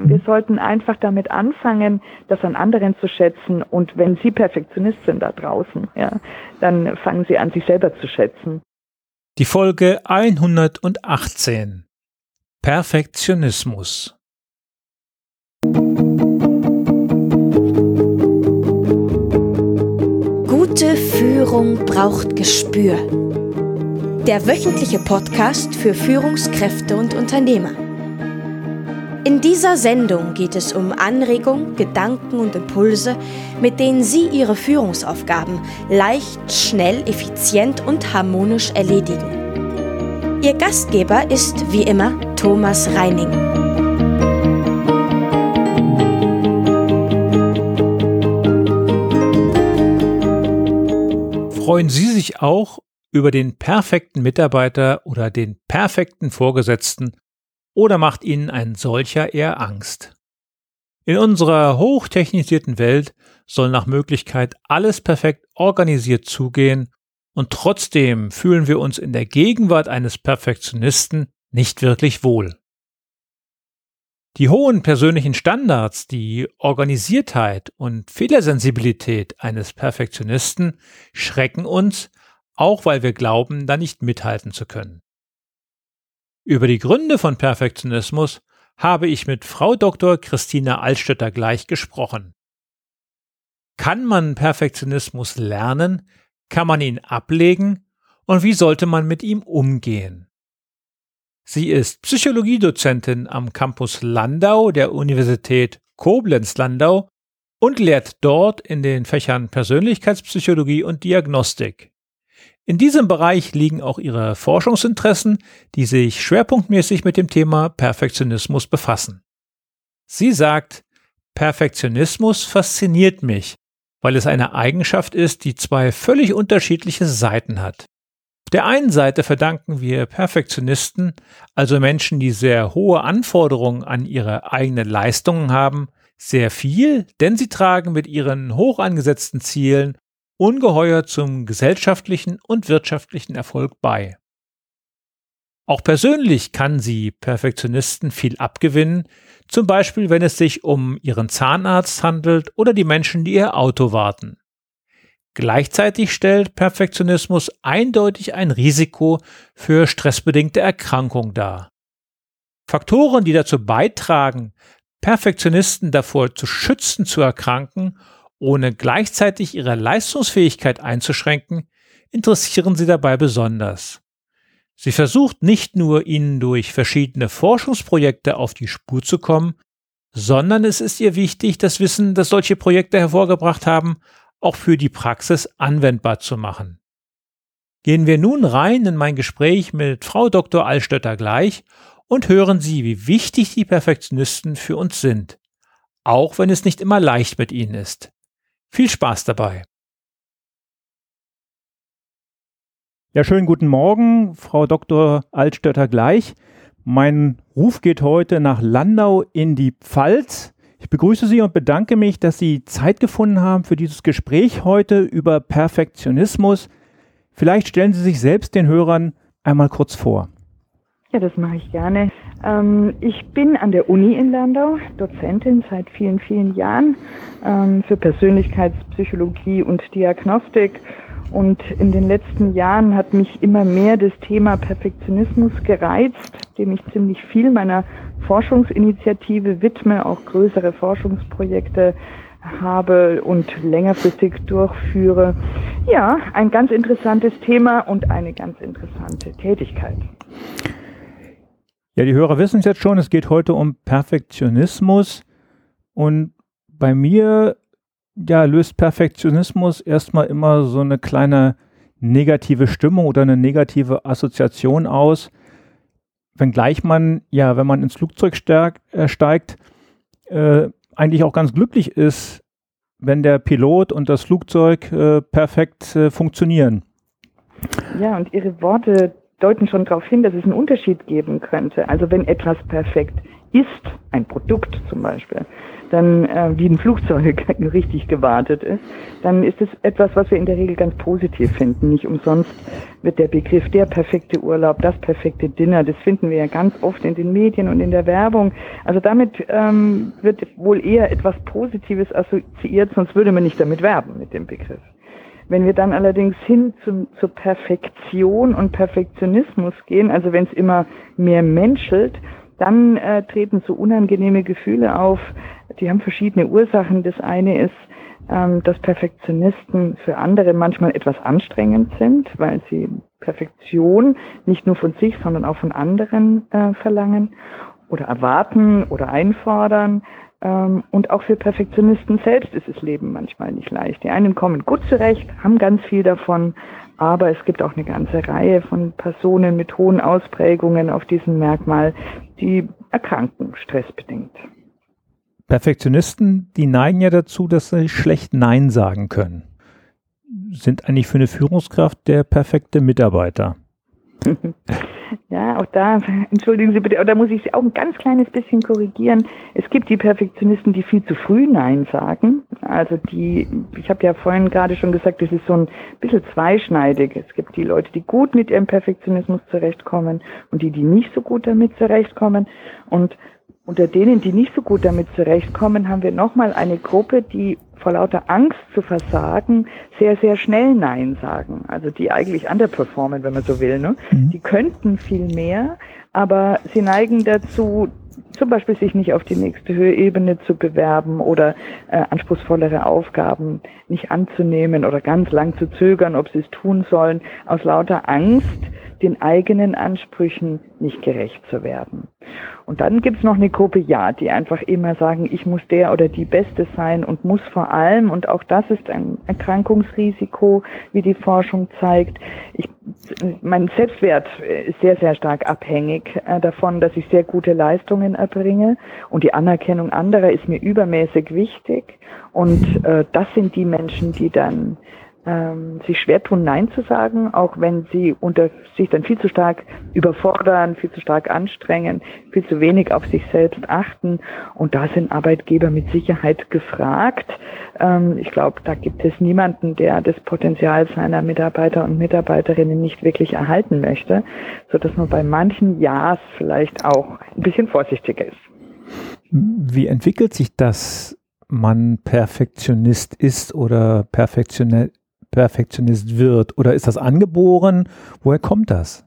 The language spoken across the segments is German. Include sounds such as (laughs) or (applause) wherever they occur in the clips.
Wir sollten einfach damit anfangen, das an anderen zu schätzen. Und wenn Sie Perfektionist sind da draußen, ja, dann fangen Sie an, sich selber zu schätzen. Die Folge 118 Perfektionismus Gute Führung braucht Gespür. Der wöchentliche Podcast für Führungskräfte und Unternehmer. In dieser Sendung geht es um Anregungen, Gedanken und Impulse, mit denen Sie Ihre Führungsaufgaben leicht, schnell, effizient und harmonisch erledigen. Ihr Gastgeber ist wie immer Thomas Reining. Freuen Sie sich auch über den perfekten Mitarbeiter oder den perfekten Vorgesetzten oder macht ihnen ein solcher eher Angst? In unserer hochtechnisierten Welt soll nach Möglichkeit alles perfekt organisiert zugehen und trotzdem fühlen wir uns in der Gegenwart eines Perfektionisten nicht wirklich wohl. Die hohen persönlichen Standards, die Organisiertheit und Fehlersensibilität eines Perfektionisten schrecken uns, auch weil wir glauben, da nicht mithalten zu können. Über die Gründe von Perfektionismus habe ich mit Frau Dr. Christina Alstötter gleich gesprochen. Kann man Perfektionismus lernen? Kann man ihn ablegen? Und wie sollte man mit ihm umgehen? Sie ist Psychologiedozentin am Campus Landau der Universität Koblenz-Landau und lehrt dort in den Fächern Persönlichkeitspsychologie und Diagnostik. In diesem Bereich liegen auch ihre Forschungsinteressen, die sich schwerpunktmäßig mit dem Thema Perfektionismus befassen. Sie sagt, Perfektionismus fasziniert mich, weil es eine Eigenschaft ist, die zwei völlig unterschiedliche Seiten hat. Auf der einen Seite verdanken wir Perfektionisten, also Menschen, die sehr hohe Anforderungen an ihre eigenen Leistungen haben, sehr viel, denn sie tragen mit ihren hoch angesetzten Zielen ungeheuer zum gesellschaftlichen und wirtschaftlichen Erfolg bei. Auch persönlich kann sie Perfektionisten viel abgewinnen, zum Beispiel wenn es sich um ihren Zahnarzt handelt oder die Menschen, die ihr Auto warten. Gleichzeitig stellt Perfektionismus eindeutig ein Risiko für stressbedingte Erkrankung dar. Faktoren, die dazu beitragen, Perfektionisten davor zu schützen zu erkranken ohne gleichzeitig ihre Leistungsfähigkeit einzuschränken, interessieren sie dabei besonders. Sie versucht nicht nur, ihnen durch verschiedene Forschungsprojekte auf die Spur zu kommen, sondern es ist ihr wichtig, das Wissen, das solche Projekte hervorgebracht haben, auch für die Praxis anwendbar zu machen. Gehen wir nun rein in mein Gespräch mit Frau Dr. Allstötter gleich und hören Sie, wie wichtig die Perfektionisten für uns sind, auch wenn es nicht immer leicht mit ihnen ist. Viel Spaß dabei. Ja, schönen guten Morgen, Frau Dr. Altstötter gleich. Mein Ruf geht heute nach Landau in die Pfalz. Ich begrüße Sie und bedanke mich, dass Sie Zeit gefunden haben für dieses Gespräch heute über Perfektionismus. Vielleicht stellen Sie sich selbst den Hörern einmal kurz vor. Ja, das mache ich gerne. Ähm, ich bin an der Uni in Landau, Dozentin seit vielen, vielen Jahren ähm, für Persönlichkeitspsychologie und Diagnostik. Und in den letzten Jahren hat mich immer mehr das Thema Perfektionismus gereizt, dem ich ziemlich viel meiner Forschungsinitiative widme, auch größere Forschungsprojekte habe und längerfristig durchführe. Ja, ein ganz interessantes Thema und eine ganz interessante Tätigkeit. Ja, die Hörer wissen es jetzt schon, es geht heute um Perfektionismus. Und bei mir ja, löst Perfektionismus erstmal immer so eine kleine negative Stimmung oder eine negative Assoziation aus. Wenngleich man, ja, wenn man ins Flugzeug stark, äh, steigt, äh, eigentlich auch ganz glücklich ist, wenn der Pilot und das Flugzeug äh, perfekt äh, funktionieren. Ja, und Ihre Worte deuten schon darauf hin, dass es einen Unterschied geben könnte. Also wenn etwas perfekt ist, ein Produkt zum Beispiel, dann äh, wie ein Flugzeug (laughs) richtig gewartet ist, dann ist es etwas, was wir in der Regel ganz positiv finden. Nicht umsonst wird der Begriff der perfekte Urlaub, das perfekte Dinner, das finden wir ja ganz oft in den Medien und in der Werbung. Also damit ähm, wird wohl eher etwas Positives assoziiert, sonst würde man nicht damit werben mit dem Begriff. Wenn wir dann allerdings hin zum, zur Perfektion und Perfektionismus gehen, also wenn es immer mehr menschelt, dann äh, treten so unangenehme Gefühle auf. Die haben verschiedene Ursachen. Das eine ist, ähm, dass Perfektionisten für andere manchmal etwas anstrengend sind, weil sie Perfektion nicht nur von sich, sondern auch von anderen äh, verlangen oder erwarten oder einfordern. Ähm, und auch für Perfektionisten selbst ist das Leben manchmal nicht leicht. Die einen kommen gut zurecht, haben ganz viel davon, aber es gibt auch eine ganze Reihe von Personen mit hohen Ausprägungen auf diesem Merkmal, die erkranken, stressbedingt. Perfektionisten, die neigen ja dazu, dass sie schlecht Nein sagen können. Sind eigentlich für eine Führungskraft der perfekte Mitarbeiter? (laughs) Ja, auch da, entschuldigen Sie bitte, da muss ich Sie auch ein ganz kleines bisschen korrigieren. Es gibt die Perfektionisten, die viel zu früh Nein sagen. Also die, ich habe ja vorhin gerade schon gesagt, das ist so ein bisschen zweischneidig. Es gibt die Leute, die gut mit ihrem Perfektionismus zurechtkommen und die, die nicht so gut damit zurechtkommen. Und unter denen, die nicht so gut damit zurechtkommen, haben wir nochmal eine Gruppe, die vor lauter Angst zu versagen sehr, sehr schnell Nein sagen. Also die eigentlich underperformen, wenn man so will. Ne? Mhm. Die könnten viel mehr, aber sie neigen dazu, zum Beispiel sich nicht auf die nächste Höheebene zu bewerben oder äh, anspruchsvollere Aufgaben nicht anzunehmen oder ganz lang zu zögern, ob sie es tun sollen, aus lauter Angst, den eigenen Ansprüchen nicht gerecht zu werden. Und dann gibt's noch eine Gruppe, ja, die einfach immer sagen, ich muss der oder die Beste sein und muss vor allem, und auch das ist ein Erkrankungsrisiko, wie die Forschung zeigt, ich, mein Selbstwert ist sehr, sehr stark abhängig äh, davon, dass ich sehr gute Leistungen erbringe und die Anerkennung anderer ist mir übermäßig wichtig. Und äh, das sind die Menschen, die dann ähm, sich schwer tun, Nein zu sagen, auch wenn sie unter sich dann viel zu stark überfordern, viel zu stark anstrengen, viel zu wenig auf sich selbst achten. Und da sind Arbeitgeber mit Sicherheit gefragt. Ähm, ich glaube, da gibt es niemanden, der das Potenzial seiner Mitarbeiter und Mitarbeiterinnen nicht wirklich erhalten möchte, so dass man bei manchen Ja's vielleicht auch ein bisschen vorsichtiger ist. Wie entwickelt sich das man Perfektionist ist oder perfektionell Perfektionist wird? Oder ist das angeboren? Woher kommt das?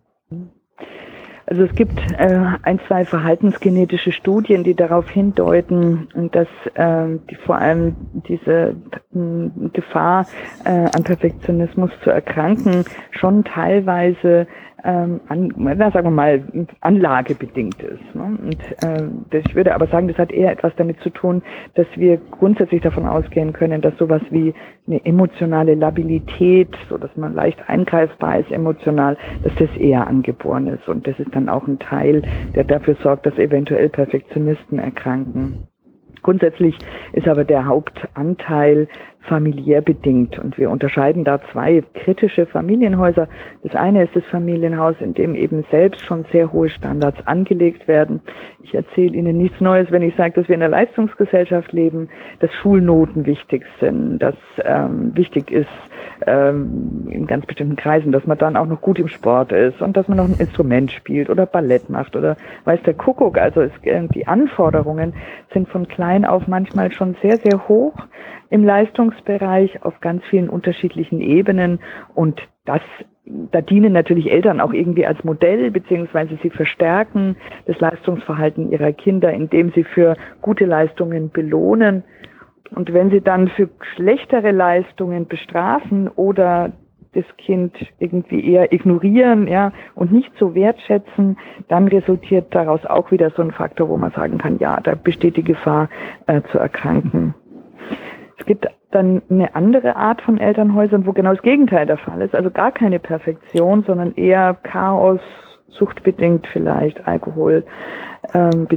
Also es gibt äh, ein, zwei verhaltensgenetische Studien, die darauf hindeuten, dass äh, die vor allem diese äh, Gefahr an Perfektionismus zu erkranken schon teilweise ähm, an, na, sagen wir mal, anlagebedingt ist. Ne? Und äh, ich würde aber sagen, das hat eher etwas damit zu tun, dass wir grundsätzlich davon ausgehen können, dass sowas wie eine emotionale Labilität, so dass man leicht eingreifbar ist emotional, dass das eher angeboren ist. Und das ist dann auch ein Teil, der dafür sorgt, dass eventuell Perfektionisten erkranken. Grundsätzlich ist aber der Hauptanteil familiär bedingt. Und wir unterscheiden da zwei kritische Familienhäuser. Das eine ist das Familienhaus, in dem eben selbst schon sehr hohe Standards angelegt werden. Ich erzähle Ihnen nichts Neues, wenn ich sage, dass wir in einer Leistungsgesellschaft leben, dass Schulnoten wichtig sind, dass ähm, wichtig ist ähm, in ganz bestimmten Kreisen, dass man dann auch noch gut im Sport ist und dass man noch ein Instrument spielt oder Ballett macht oder weiß der Kuckuck. Also es, äh, die Anforderungen sind von klein auf manchmal schon sehr, sehr hoch im Leistungsbereich auf ganz vielen unterschiedlichen Ebenen und das da dienen natürlich Eltern auch irgendwie als Modell, beziehungsweise sie verstärken das Leistungsverhalten ihrer Kinder, indem sie für gute Leistungen belohnen. Und wenn sie dann für schlechtere Leistungen bestrafen oder das Kind irgendwie eher ignorieren, ja, und nicht so wertschätzen, dann resultiert daraus auch wieder so ein Faktor, wo man sagen kann, ja, da besteht die Gefahr äh, zu erkranken. Es gibt dann eine andere Art von Elternhäusern, wo genau das Gegenteil der Fall ist. Also gar keine Perfektion, sondern eher Chaos, suchtbedingt vielleicht, Alkohol ähm,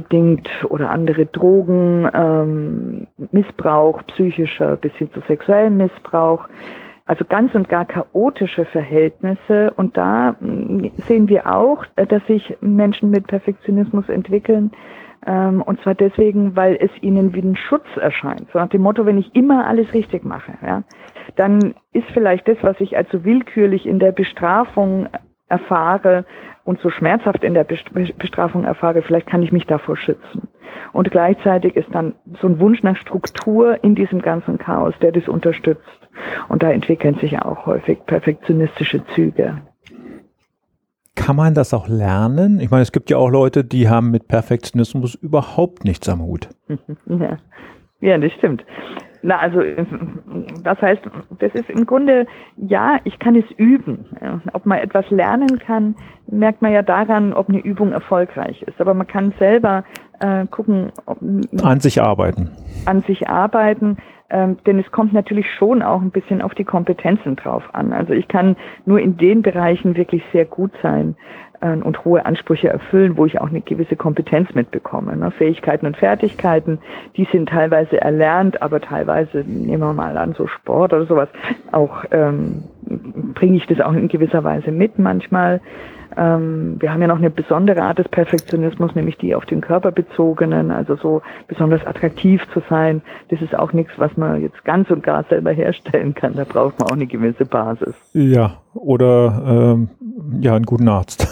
oder andere Drogen, ähm, Missbrauch, psychischer bis hin zu sexuellem Missbrauch. also ganz und gar chaotische Verhältnisse. Und da mm, sehen wir auch, äh, dass sich Menschen mit Perfektionismus entwickeln. Ähm, und zwar deswegen, weil es ihnen wie ein Schutz erscheint. So nach dem Motto, wenn ich immer alles richtig mache, ja, dann ist vielleicht das, was ich also willkürlich in der Bestrafung erfahre und so schmerzhaft in der Bestrafung erfahre, vielleicht kann ich mich davor schützen. Und gleichzeitig ist dann so ein Wunsch nach Struktur in diesem ganzen Chaos, der das unterstützt. Und da entwickeln sich auch häufig perfektionistische Züge. Kann man das auch lernen? Ich meine, es gibt ja auch Leute, die haben mit Perfektionismus überhaupt nichts am Hut. (laughs) Ja, ja das stimmt. Na, also, das heißt, das ist im Grunde, ja, ich kann es üben. Ob man etwas lernen kann, merkt man ja daran, ob eine Übung erfolgreich ist. Aber man kann selber äh, gucken, ob, an sich arbeiten. An sich arbeiten, ähm, denn es kommt natürlich schon auch ein bisschen auf die Kompetenzen drauf an. Also ich kann nur in den Bereichen wirklich sehr gut sein äh, und hohe Ansprüche erfüllen, wo ich auch eine gewisse Kompetenz mitbekomme. Ne? Fähigkeiten und Fertigkeiten, die sind teilweise erlernt, aber teilweise, nehmen wir mal an, so Sport oder sowas, auch ähm, bringe ich das auch in gewisser Weise mit manchmal. Ähm, wir haben ja noch eine besondere Art des Perfektionismus, nämlich die auf den Körper bezogenen, also so besonders attraktiv zu sein. Das ist auch nichts, was man jetzt ganz und gar selber herstellen kann. Da braucht man auch eine gewisse Basis. Ja, oder ähm, ja, einen guten Arzt.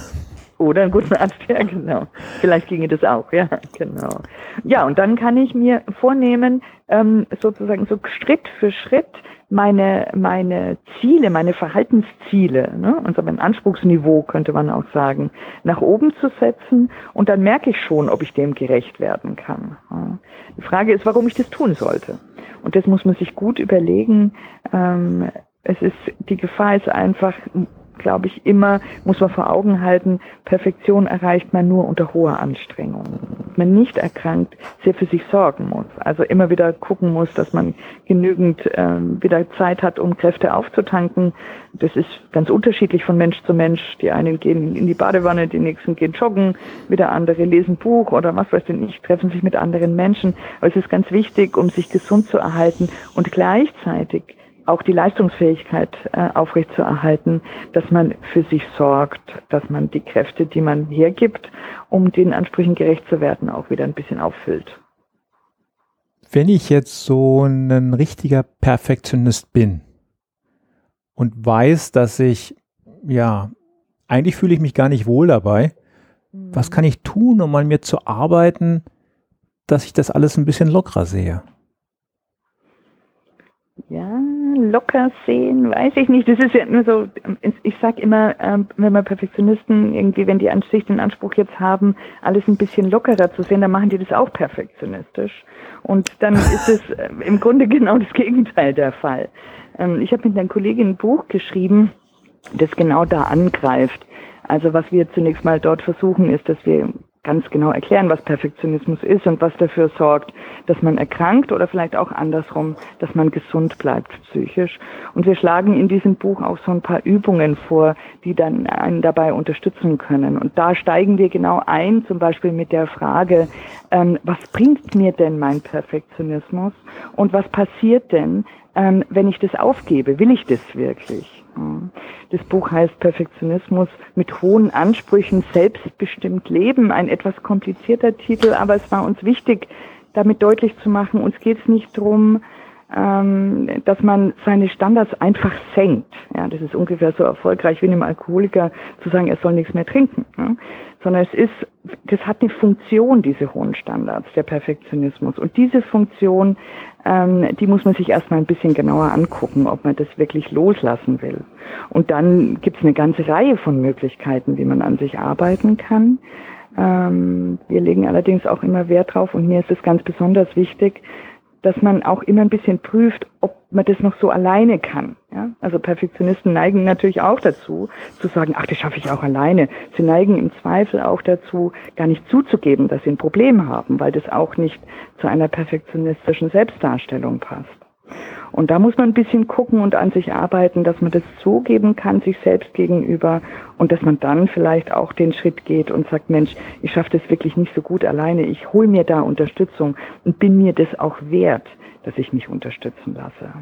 Oder einen guten Arzt, ja, genau. Vielleicht ginge das auch, ja, genau. Ja, und dann kann ich mir vornehmen, ähm, sozusagen so Schritt für Schritt meine, meine Ziele, meine Verhaltensziele, ne, also mein Anspruchsniveau könnte man auch sagen, nach oben zu setzen und dann merke ich schon, ob ich dem gerecht werden kann. Die Frage ist, warum ich das tun sollte. Und das muss man sich gut überlegen. Ähm, es ist, die Gefahr ist einfach, glaube ich, immer, muss man vor Augen halten, Perfektion erreicht man nur unter hoher Anstrengung. Man nicht erkrankt, sehr für sich sorgen muss. Also immer wieder gucken muss, dass man genügend ähm, wieder Zeit hat, um Kräfte aufzutanken. Das ist ganz unterschiedlich von Mensch zu Mensch. Die einen gehen in die Badewanne, die nächsten gehen joggen, wieder andere lesen Buch oder was weiß ich, treffen sich mit anderen Menschen. Aber es ist ganz wichtig, um sich gesund zu erhalten und gleichzeitig auch die Leistungsfähigkeit äh, aufrechtzuerhalten, dass man für sich sorgt, dass man die Kräfte, die man hergibt, um den Ansprüchen gerecht zu werden, auch wieder ein bisschen auffüllt. Wenn ich jetzt so ein richtiger Perfektionist bin und weiß, dass ich, ja, eigentlich fühle ich mich gar nicht wohl dabei, mhm. was kann ich tun, um an mir zu arbeiten, dass ich das alles ein bisschen lockerer sehe? Ja, locker sehen, weiß ich nicht. Das ist ja nur so, ich sag immer, ähm, wenn wir Perfektionisten irgendwie, wenn die Ansicht den Anspruch jetzt haben, alles ein bisschen lockerer zu sehen, dann machen die das auch perfektionistisch. Und dann (laughs) ist es äh, im Grunde genau das Gegenteil der Fall. Ähm, ich habe mit einer Kollegin ein Buch geschrieben, das genau da angreift. Also was wir zunächst mal dort versuchen, ist, dass wir ganz genau erklären, was Perfektionismus ist und was dafür sorgt, dass man erkrankt oder vielleicht auch andersrum, dass man gesund bleibt psychisch. Und wir schlagen in diesem Buch auch so ein paar Übungen vor, die dann einen dabei unterstützen können. Und da steigen wir genau ein, zum Beispiel mit der Frage, ähm, was bringt mir denn mein Perfektionismus und was passiert denn, ähm, wenn ich das aufgebe? Will ich das wirklich? Das Buch heißt Perfektionismus mit hohen Ansprüchen, selbstbestimmt leben. Ein etwas komplizierter Titel, aber es war uns wichtig, damit deutlich zu machen, uns geht es nicht darum, ähm, dass man seine Standards einfach senkt. Ja, das ist ungefähr so erfolgreich wie einem Alkoholiker zu sagen, er soll nichts mehr trinken. Ja? Sondern es ist, das hat eine Funktion, diese hohen Standards, der Perfektionismus. Und diese Funktion, ähm, die muss man sich erstmal ein bisschen genauer angucken, ob man das wirklich loslassen will. Und dann gibt es eine ganze Reihe von Möglichkeiten, wie man an sich arbeiten kann. Ähm, wir legen allerdings auch immer Wert drauf und mir ist es ganz besonders wichtig, dass man auch immer ein bisschen prüft, ob man das noch so alleine kann. Ja? Also Perfektionisten neigen natürlich auch dazu, zu sagen, ach, das schaffe ich auch alleine. Sie neigen im Zweifel auch dazu, gar nicht zuzugeben, dass sie ein Problem haben, weil das auch nicht zu einer perfektionistischen Selbstdarstellung passt. Und da muss man ein bisschen gucken und an sich arbeiten, dass man das zugeben kann, sich selbst gegenüber und dass man dann vielleicht auch den Schritt geht und sagt, Mensch, ich schaffe das wirklich nicht so gut alleine, ich hole mir da Unterstützung und bin mir das auch wert, dass ich mich unterstützen lasse.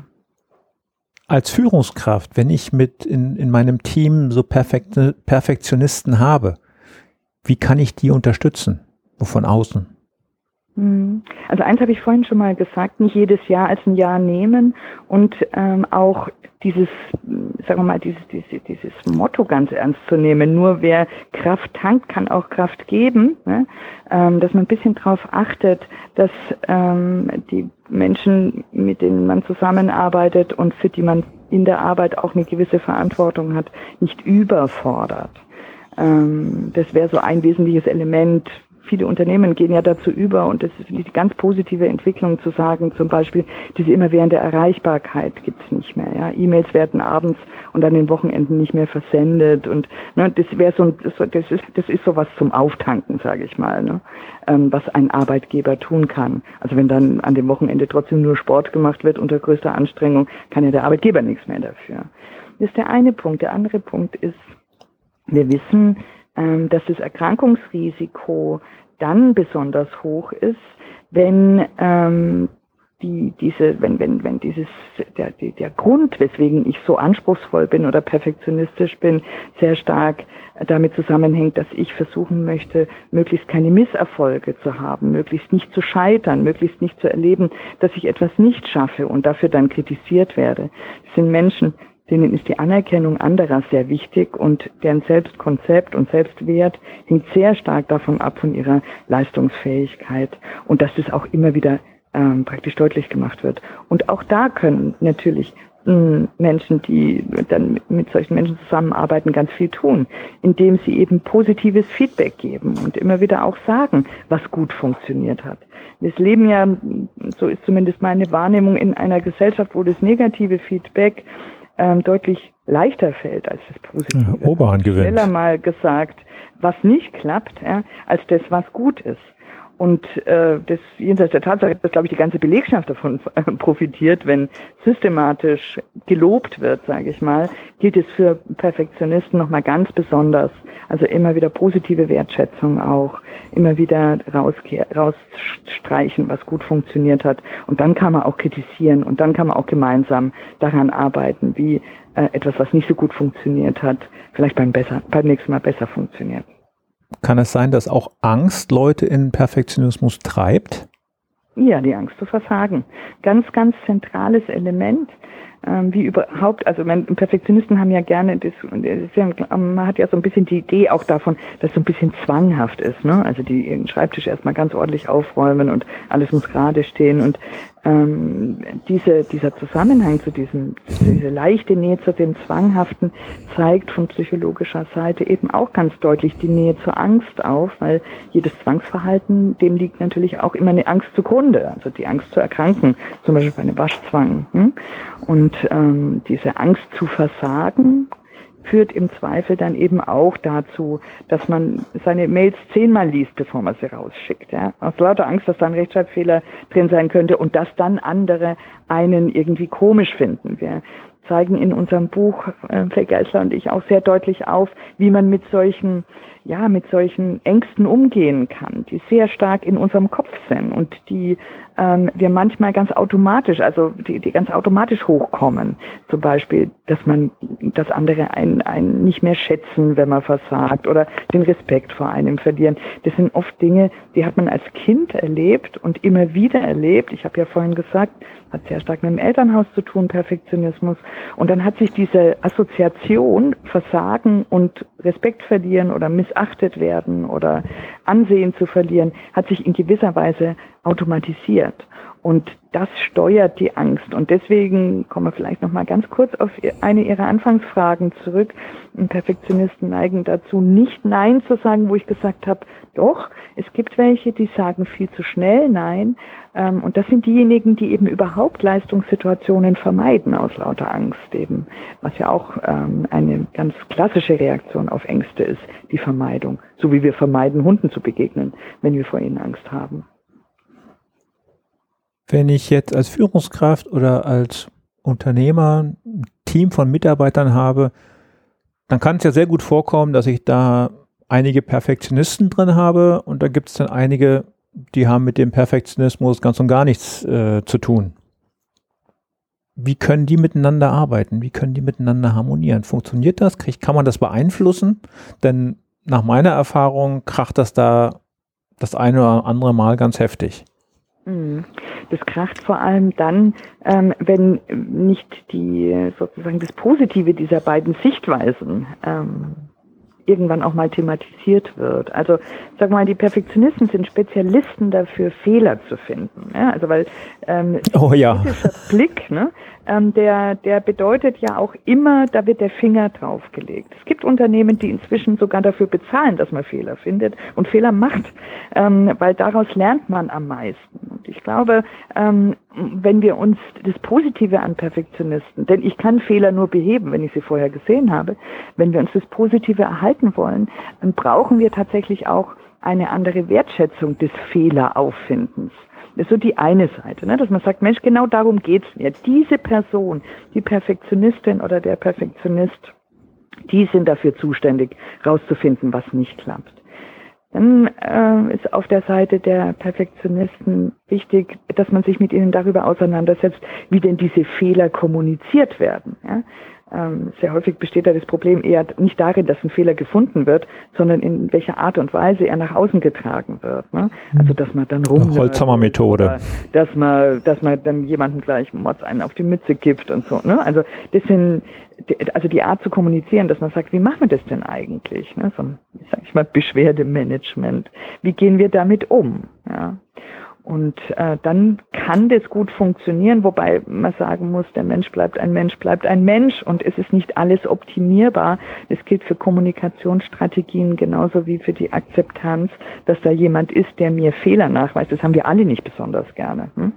als Führungskraft, wenn ich mit in, in meinem Team so perfekte Perfektionisten habe, wie kann ich die unterstützen? Von außen? Hm. Also eins habe ich vorhin schon mal gesagt, nicht jedes Jahr als ein Jahr nehmen und ähm, auch dieses, sagen wir mal, dieses, dieses, dieses Motto ganz ernst zu nehmen. Nur wer Kraft tankt, kann auch Kraft geben. Ne? Ähm, dass man ein bisschen darauf achtet, dass ähm, die Menschen, mit denen man zusammenarbeitet und für die man in der Arbeit auch eine gewisse Verantwortung hat, nicht überfordert. Ähm, das wäre so ein wesentliches Element, viele Unternehmen gehen ja dazu über und das ist die ganz positive Entwicklung zu sagen, zum Beispiel diese immerwährende Erreichbarkeit gibt's nicht mehr. Ja? E-Mails werden abends und an den Wochenenden nicht mehr versendet und ne, das wäre so ein, das ist das ist sowas zum Auftanken, sage ich mal, ne? ähm, was ein Arbeitgeber tun kann. Also wenn dann an dem Wochenende trotzdem nur Sport gemacht wird unter größter Anstrengung, kann ja der Arbeitgeber nichts mehr dafür. Das ist der eine Punkt. Der andere Punkt ist, wir wissen, dass das Erkrankungsrisiko dann besonders hoch ist, wenn ähm, die, diese, wenn, wenn, wenn dieses, der, der Grund, weswegen ich so anspruchsvoll bin oder perfektionistisch bin, sehr stark damit zusammenhängt, dass ich versuchen möchte, möglichst keine Misserfolge zu haben, möglichst nicht zu scheitern, möglichst nicht zu erleben, dass ich etwas nicht schaffe und dafür dann kritisiert werde. Das sind Menschen, denen ist die Anerkennung anderer sehr wichtig und deren Selbstkonzept und Selbstwert hängt sehr stark davon ab von ihrer Leistungsfähigkeit und dass das auch immer wieder ähm, praktisch deutlich gemacht wird. Und auch da können natürlich mh, Menschen, die dann mit solchen Menschen zusammenarbeiten, ganz viel tun, indem sie eben positives Feedback geben und immer wieder auch sagen, was gut funktioniert hat. Wir leben ja, so ist zumindest meine Wahrnehmung, in einer Gesellschaft, wo das negative Feedback ähm, deutlich leichter fällt als das Positive. Ja, Oberhand gewinnt. Schneller mal gesagt, was nicht klappt, ja, als das, was gut ist. Und äh, das jenseits der Tatsache, dass, glaube ich, die ganze Belegschaft davon äh, (laughs) profitiert, wenn systematisch gelobt wird, sage ich mal, gilt es für Perfektionisten nochmal ganz besonders. Also immer wieder positive Wertschätzung auch, immer wieder rausstreichen, was gut funktioniert hat. Und dann kann man auch kritisieren und dann kann man auch gemeinsam daran arbeiten, wie äh, etwas, was nicht so gut funktioniert hat, vielleicht beim, besser, beim nächsten Mal besser funktioniert. Kann es sein, dass auch Angst Leute in Perfektionismus treibt? Ja, die Angst zu versagen. Ganz, ganz zentrales Element ähm, wie überhaupt, also Perfektionisten haben ja gerne, das, ja, man hat ja so ein bisschen die Idee auch davon, dass es so ein bisschen zwanghaft ist, ne? Also die ihren Schreibtisch erstmal ganz ordentlich aufräumen und alles muss gerade stehen und ähm, diese, dieser Zusammenhang zu diesem, diese leichte Nähe zu dem Zwanghaften zeigt von psychologischer Seite eben auch ganz deutlich die Nähe zur Angst auf, weil jedes Zwangsverhalten, dem liegt natürlich auch immer eine Angst zugrunde, also die Angst zu erkranken, zum Beispiel bei einem Waschzwang. Hm? Und ähm, diese Angst zu versagen führt im Zweifel dann eben auch dazu, dass man seine Mails zehnmal liest, bevor man sie rausschickt. Ja? Aus lauter Angst, dass da ein Rechtschreibfehler drin sein könnte und dass dann andere einen irgendwie komisch finden. Wir zeigen in unserem Buch, äh, Geisler und ich, auch sehr deutlich auf, wie man mit solchen ja, mit solchen Ängsten umgehen kann, die sehr stark in unserem Kopf sind und die ähm, wir manchmal ganz automatisch, also die, die ganz automatisch hochkommen. Zum Beispiel, dass man, dass andere einen, einen nicht mehr schätzen, wenn man versagt oder den Respekt vor einem verlieren. Das sind oft Dinge, die hat man als Kind erlebt und immer wieder erlebt. Ich habe ja vorhin gesagt, hat sehr stark mit dem Elternhaus zu tun, Perfektionismus. Und dann hat sich diese Assoziation Versagen und Respekt verlieren oder missachtet werden oder Ansehen zu verlieren, hat sich in gewisser Weise automatisiert. Und das steuert die Angst. Und deswegen kommen wir vielleicht noch mal ganz kurz auf eine Ihrer Anfangsfragen zurück. Perfektionisten neigen dazu, nicht Nein zu sagen, wo ich gesagt habe, doch, es gibt welche, die sagen viel zu schnell Nein. Ähm, und das sind diejenigen, die eben überhaupt Leistungssituationen vermeiden aus lauter Angst eben, was ja auch ähm, eine ganz klassische Reaktion auf Ängste ist, die Vermeidung. So wie wir vermeiden, Hunden zu begegnen, wenn wir vor ihnen Angst haben. Wenn ich jetzt als Führungskraft oder als Unternehmer ein Team von Mitarbeitern habe, dann kann es ja sehr gut vorkommen, dass ich da einige Perfektionisten drin habe und da gibt es dann einige, die haben mit dem Perfektionismus ganz und gar nichts äh, zu tun. wie können die miteinander arbeiten? Wie können die miteinander harmonieren? Funktioniert das? kann man das beeinflussen? Denn nach meiner Erfahrung kracht das da das eine oder andere Mal ganz heftig. Mhm. Das kracht vor allem dann, ähm, wenn nicht die sozusagen das Positive dieser beiden Sichtweisen ähm, irgendwann auch mal thematisiert wird. Also sag mal, die Perfektionisten sind Spezialisten dafür, Fehler zu finden. Ja? Also weil ähm, oh, ja. Blick, ne, ähm, der, der bedeutet ja auch immer, da wird der Finger draufgelegt. Es gibt Unternehmen, die inzwischen sogar dafür bezahlen, dass man Fehler findet und Fehler macht, ähm, weil daraus lernt man am meisten. Ich glaube, ähm, wenn wir uns das Positive an Perfektionisten, denn ich kann Fehler nur beheben, wenn ich sie vorher gesehen habe, wenn wir uns das Positive erhalten wollen, dann brauchen wir tatsächlich auch eine andere Wertschätzung des Fehlerauffindens. Das ist so die eine Seite, ne? dass man sagt, Mensch, genau darum geht's mir. Diese Person, die Perfektionistin oder der Perfektionist, die sind dafür zuständig, rauszufinden, was nicht klappt. Dann äh, ist auf der Seite der Perfektionisten wichtig, dass man sich mit ihnen darüber auseinandersetzt, wie denn diese Fehler kommuniziert werden. Ja? Ähm, sehr häufig besteht da das Problem eher nicht darin, dass ein Fehler gefunden wird, sondern in welcher Art und Weise er nach außen getragen wird. Ne? Also dass man dann rum Holzhammer Methode, dass man, dass man dann jemanden gleich Mods einen auf die Mütze kippt und so. Ne? Also das sind also die Art zu kommunizieren, dass man sagt, wie machen wir das denn eigentlich? Ne? So ein, sag ich mal, Beschwerdemanagement. Wie gehen wir damit um? Ja? Und äh, dann kann das gut funktionieren, wobei man sagen muss, der Mensch bleibt ein Mensch, bleibt ein Mensch und es ist nicht alles optimierbar. Das gilt für Kommunikationsstrategien genauso wie für die Akzeptanz, dass da jemand ist, der mir Fehler nachweist. Das haben wir alle nicht besonders gerne. Hm?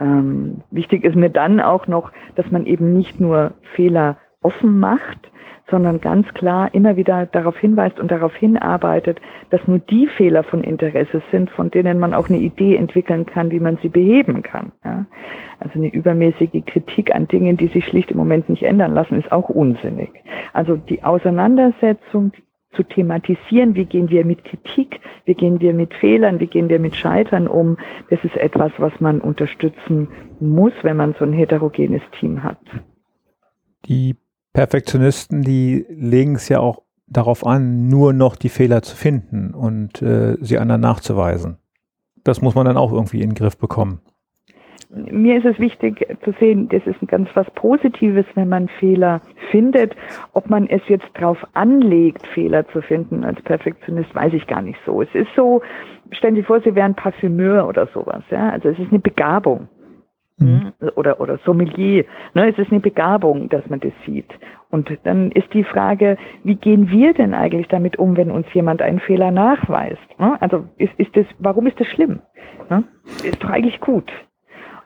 Ähm, wichtig ist mir dann auch noch, dass man eben nicht nur Fehler offen macht, sondern ganz klar immer wieder darauf hinweist und darauf hinarbeitet, dass nur die Fehler von Interesse sind, von denen man auch eine Idee entwickeln kann, wie man sie beheben kann. Ja? Also eine übermäßige Kritik an Dingen, die sich schlicht im Moment nicht ändern lassen, ist auch unsinnig. Also die Auseinandersetzung zu thematisieren, wie gehen wir mit Kritik, wie gehen wir mit Fehlern, wie gehen wir mit Scheitern um, das ist etwas, was man unterstützen muss, wenn man so ein heterogenes Team hat. Die Perfektionisten, die legen es ja auch darauf an, nur noch die Fehler zu finden und äh, sie anderen nachzuweisen. Das muss man dann auch irgendwie in den Griff bekommen. Mir ist es wichtig zu sehen, das ist ganz was Positives, wenn man Fehler findet. Ob man es jetzt darauf anlegt, Fehler zu finden als Perfektionist, weiß ich gar nicht so. Es ist so, stellen Sie vor, Sie wären Parfümeur oder sowas. Ja? Also es ist eine Begabung. Mhm. Oder, oder Sommelier. Ne, es ist eine Begabung, dass man das sieht. Und dann ist die Frage, wie gehen wir denn eigentlich damit um, wenn uns jemand einen Fehler nachweist? Ne? Also ist, ist das, warum ist das schlimm? Ne? Ist doch eigentlich gut.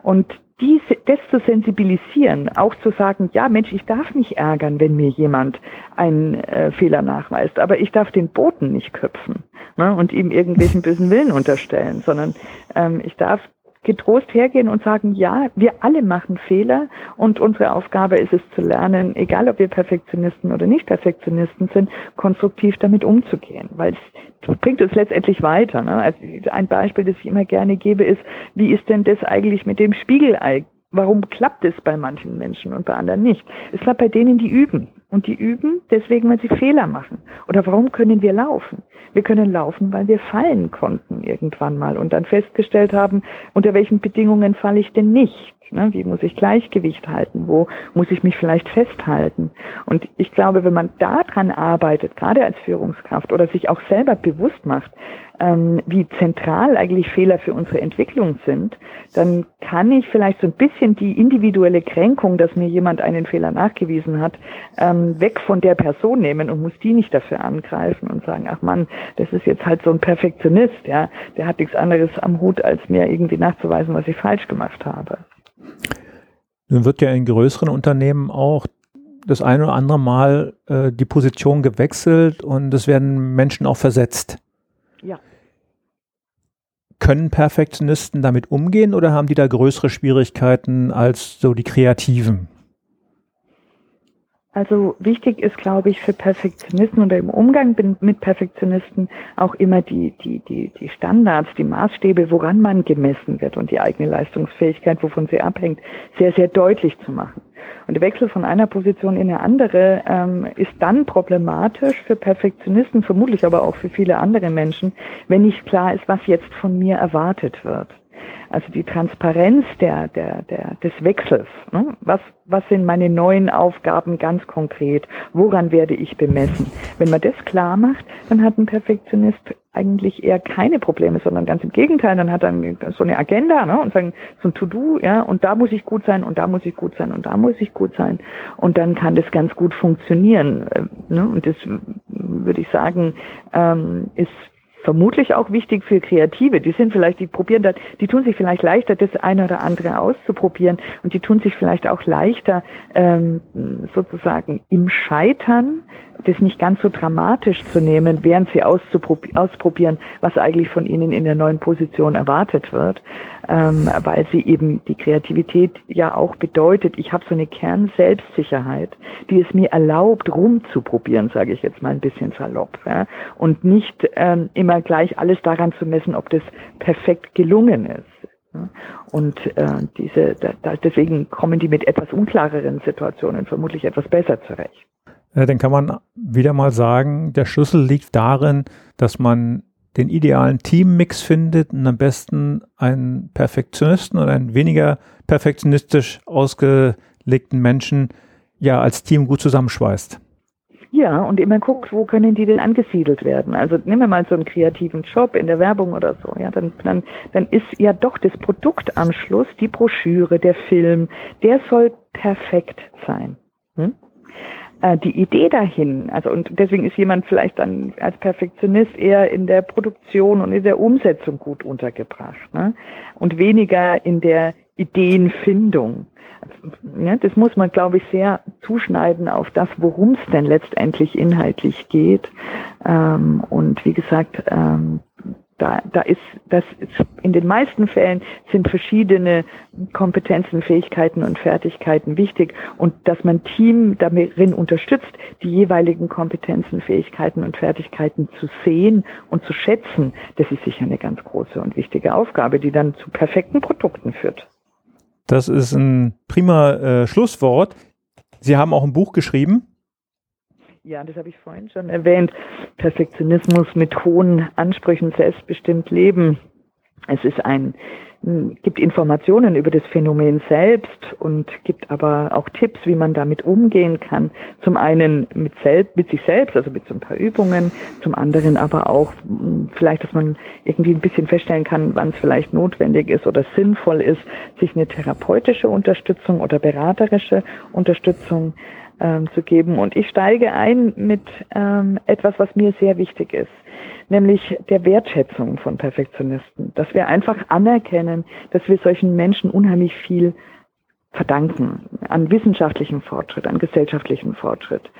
Und diese, das zu sensibilisieren, auch zu sagen, ja Mensch, ich darf mich ärgern, wenn mir jemand einen äh, Fehler nachweist, aber ich darf den Boten nicht köpfen ne, und ihm irgendwelchen bösen Willen unterstellen, sondern ähm, ich darf getrost hergehen und sagen, ja, wir alle machen Fehler und unsere Aufgabe ist es zu lernen, egal ob wir Perfektionisten oder nicht Perfektionisten sind, konstruktiv damit umzugehen, weil es bringt uns letztendlich weiter. Ne? Also ein Beispiel, das ich immer gerne gebe, ist, wie ist denn das eigentlich mit dem Spiegelei? Warum klappt es bei manchen Menschen und bei anderen nicht? Es klappt bei denen, die üben. Und die üben deswegen, weil sie Fehler machen. Oder warum können wir laufen? Wir können laufen, weil wir fallen konnten irgendwann mal und dann festgestellt haben, unter welchen Bedingungen falle ich denn nicht? Ne? Wie muss ich Gleichgewicht halten? Wo muss ich mich vielleicht festhalten? Und ich glaube, wenn man daran arbeitet, gerade als Führungskraft oder sich auch selber bewusst macht, ähm, wie zentral eigentlich Fehler für unsere Entwicklung sind, dann kann ich vielleicht so ein bisschen die individuelle Kränkung, dass mir jemand einen Fehler nachgewiesen hat, ähm, weg von der Person nehmen und muss die nicht dafür angreifen und sagen, ach Mann, das ist jetzt halt so ein Perfektionist, ja, der hat nichts anderes am Hut, als mir irgendwie nachzuweisen, was ich falsch gemacht habe. Nun wird ja in größeren Unternehmen auch das eine oder andere Mal äh, die Position gewechselt und es werden Menschen auch versetzt. Ja. Können Perfektionisten damit umgehen oder haben die da größere Schwierigkeiten als so die Kreativen? Also wichtig ist, glaube ich, für Perfektionisten oder im Umgang mit Perfektionisten auch immer die, die, die, die Standards, die Maßstäbe, woran man gemessen wird und die eigene Leistungsfähigkeit, wovon sie abhängt, sehr, sehr deutlich zu machen. Und der Wechsel von einer Position in eine andere ähm, ist dann problematisch für Perfektionisten, vermutlich aber auch für viele andere Menschen, wenn nicht klar ist, was jetzt von mir erwartet wird. Also die Transparenz der, der, der, des Wechsels. Ne? Was, was sind meine neuen Aufgaben ganz konkret? Woran werde ich bemessen? Wenn man das klar macht, dann hat ein Perfektionist eigentlich eher keine Probleme, sondern ganz im Gegenteil, dann hat er so eine Agenda ne, und sagen, so ein To-Do, ja, und da muss ich gut sein und da muss ich gut sein und da muss ich gut sein. Und dann kann das ganz gut funktionieren. Äh, ne? Und das würde ich sagen, ähm, ist vermutlich auch wichtig für Kreative. Die sind vielleicht, die probieren das, die tun sich vielleicht leichter, das eine oder andere auszuprobieren und die tun sich vielleicht auch leichter, ähm, sozusagen im Scheitern das nicht ganz so dramatisch zu nehmen, während sie ausprobieren, was eigentlich von ihnen in der neuen Position erwartet wird, ähm, weil sie eben die Kreativität ja auch bedeutet, ich habe so eine Kern-Selbstsicherheit, die es mir erlaubt, rumzuprobieren, sage ich jetzt mal ein bisschen salopp, ja? und nicht ähm, immer gleich alles daran zu messen, ob das perfekt gelungen ist. Und äh, diese, da, deswegen kommen die mit etwas unklareren Situationen vermutlich etwas besser zurecht. Ja, dann kann man wieder mal sagen, der Schlüssel liegt darin, dass man den idealen Teammix findet und am besten einen Perfektionisten oder einen weniger perfektionistisch ausgelegten Menschen ja als Team gut zusammenschweißt. Ja, und immer guckt, wo können die denn angesiedelt werden? Also nehmen wir mal so einen kreativen Job in der Werbung oder so, ja, dann, dann, dann ist ja doch das Produkt am Schluss, die Broschüre, der Film, der soll perfekt sein. Hm? Äh, die Idee dahin, also und deswegen ist jemand vielleicht dann als Perfektionist eher in der Produktion und in der Umsetzung gut untergebracht ne? und weniger in der Ideenfindung. Ja, das muss man, glaube ich, sehr zuschneiden auf das, worum es denn letztendlich inhaltlich geht. Ähm, und wie gesagt, ähm, da, da ist, das ist, in den meisten Fällen sind verschiedene Kompetenzen, Fähigkeiten und Fertigkeiten wichtig und dass man Team darin unterstützt, die jeweiligen Kompetenzen, Fähigkeiten und Fertigkeiten zu sehen und zu schätzen, das ist sicher eine ganz große und wichtige Aufgabe, die dann zu perfekten Produkten führt. Das ist ein prima äh, Schlusswort. Sie haben auch ein Buch geschrieben. Ja, das habe ich vorhin schon erwähnt. Perfektionismus mit hohen Ansprüchen, selbstbestimmt leben. Es ist ein, gibt Informationen über das Phänomen selbst und gibt aber auch Tipps, wie man damit umgehen kann. Zum einen mit, selbst, mit sich selbst, also mit so ein paar Übungen, zum anderen aber auch vielleicht, dass man irgendwie ein bisschen feststellen kann, wann es vielleicht notwendig ist oder sinnvoll ist, sich eine therapeutische Unterstützung oder beraterische Unterstützung ähm, zu geben. Und ich steige ein mit ähm, etwas, was mir sehr wichtig ist, nämlich der Wertschätzung von Perfektionisten. Dass wir einfach anerkennen, dass wir solchen Menschen unheimlich viel verdanken an wissenschaftlichem Fortschritt, an gesellschaftlichem Fortschritt.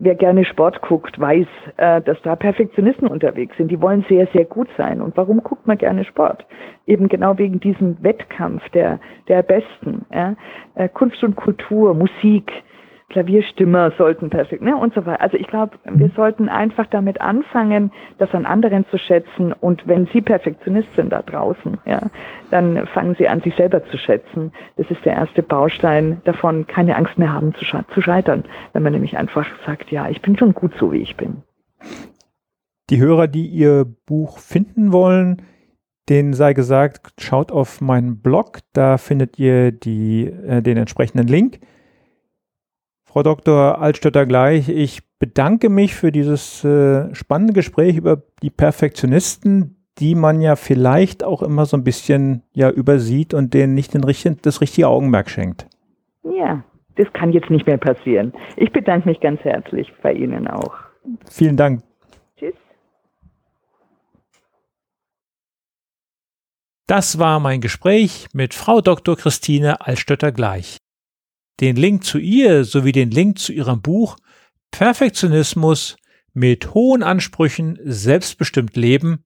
Wer gerne Sport guckt, weiß, äh, dass da Perfektionisten unterwegs sind. Die wollen sehr, sehr gut sein. Und warum guckt man gerne Sport? Eben genau wegen diesem Wettkampf der, der Besten. Ja? Äh, Kunst und Kultur, Musik, Klavierstimmer sollten perfekt, ne, und so weiter. Also ich glaube, wir sollten einfach damit anfangen, das an anderen zu schätzen und wenn Sie Perfektionist sind da draußen, ja, dann fangen Sie an, sich selber zu schätzen. Das ist der erste Baustein davon, keine Angst mehr haben zu, zu scheitern, wenn man nämlich einfach sagt, ja, ich bin schon gut so, wie ich bin. Die Hörer, die Ihr Buch finden wollen, denen sei gesagt, schaut auf meinen Blog, da findet ihr die, äh, den entsprechenden Link. Frau Dr. Altstötter gleich, ich bedanke mich für dieses äh, spannende Gespräch über die Perfektionisten, die man ja vielleicht auch immer so ein bisschen ja übersieht und denen nicht den richtigen, das richtige Augenmerk schenkt. Ja, das kann jetzt nicht mehr passieren. Ich bedanke mich ganz herzlich bei Ihnen auch. Vielen Dank. Tschüss. Das war mein Gespräch mit Frau Dr. Christine Alstötter gleich. Den Link zu ihr sowie den Link zu ihrem Buch Perfektionismus mit hohen Ansprüchen selbstbestimmt leben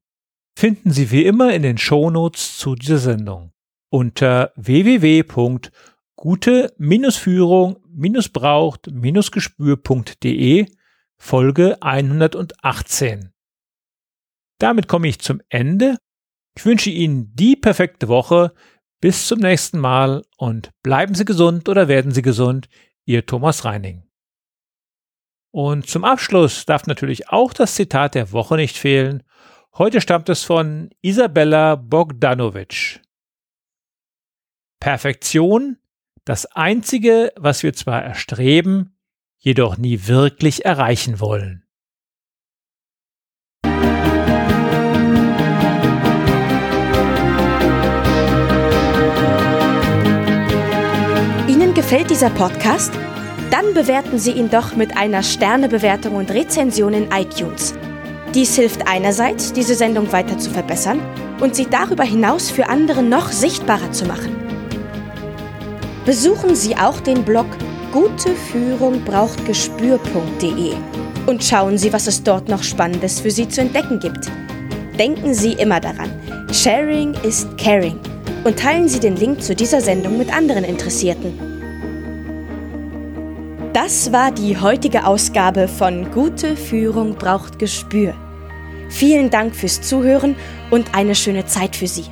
finden Sie wie immer in den Shownotes zu dieser Sendung unter www.gute-gesundheit.de. gute-führung-braucht-gespür.de Folge 118. Damit komme ich zum Ende. Ich wünsche Ihnen die perfekte Woche. Bis zum nächsten Mal und bleiben Sie gesund oder werden Sie gesund. Ihr Thomas Reining. Und zum Abschluss darf natürlich auch das Zitat der Woche nicht fehlen. Heute stammt es von Isabella Bogdanovic. Perfektion, das Einzige, was wir zwar erstreben, jedoch nie wirklich erreichen wollen. Gefällt dieser Podcast? Dann bewerten Sie ihn doch mit einer Sternebewertung und Rezension in iTunes. Dies hilft einerseits, diese Sendung weiter zu verbessern und sie darüber hinaus für andere noch sichtbarer zu machen. Besuchen Sie auch den Blog Gute Führung braucht Gespür.de und schauen Sie, was es dort noch Spannendes für Sie zu entdecken gibt. Denken Sie immer daran, Sharing ist Caring und teilen Sie den Link zu dieser Sendung mit anderen Interessierten. Das war die heutige Ausgabe von Gute Führung braucht Gespür. Vielen Dank fürs Zuhören und eine schöne Zeit für Sie.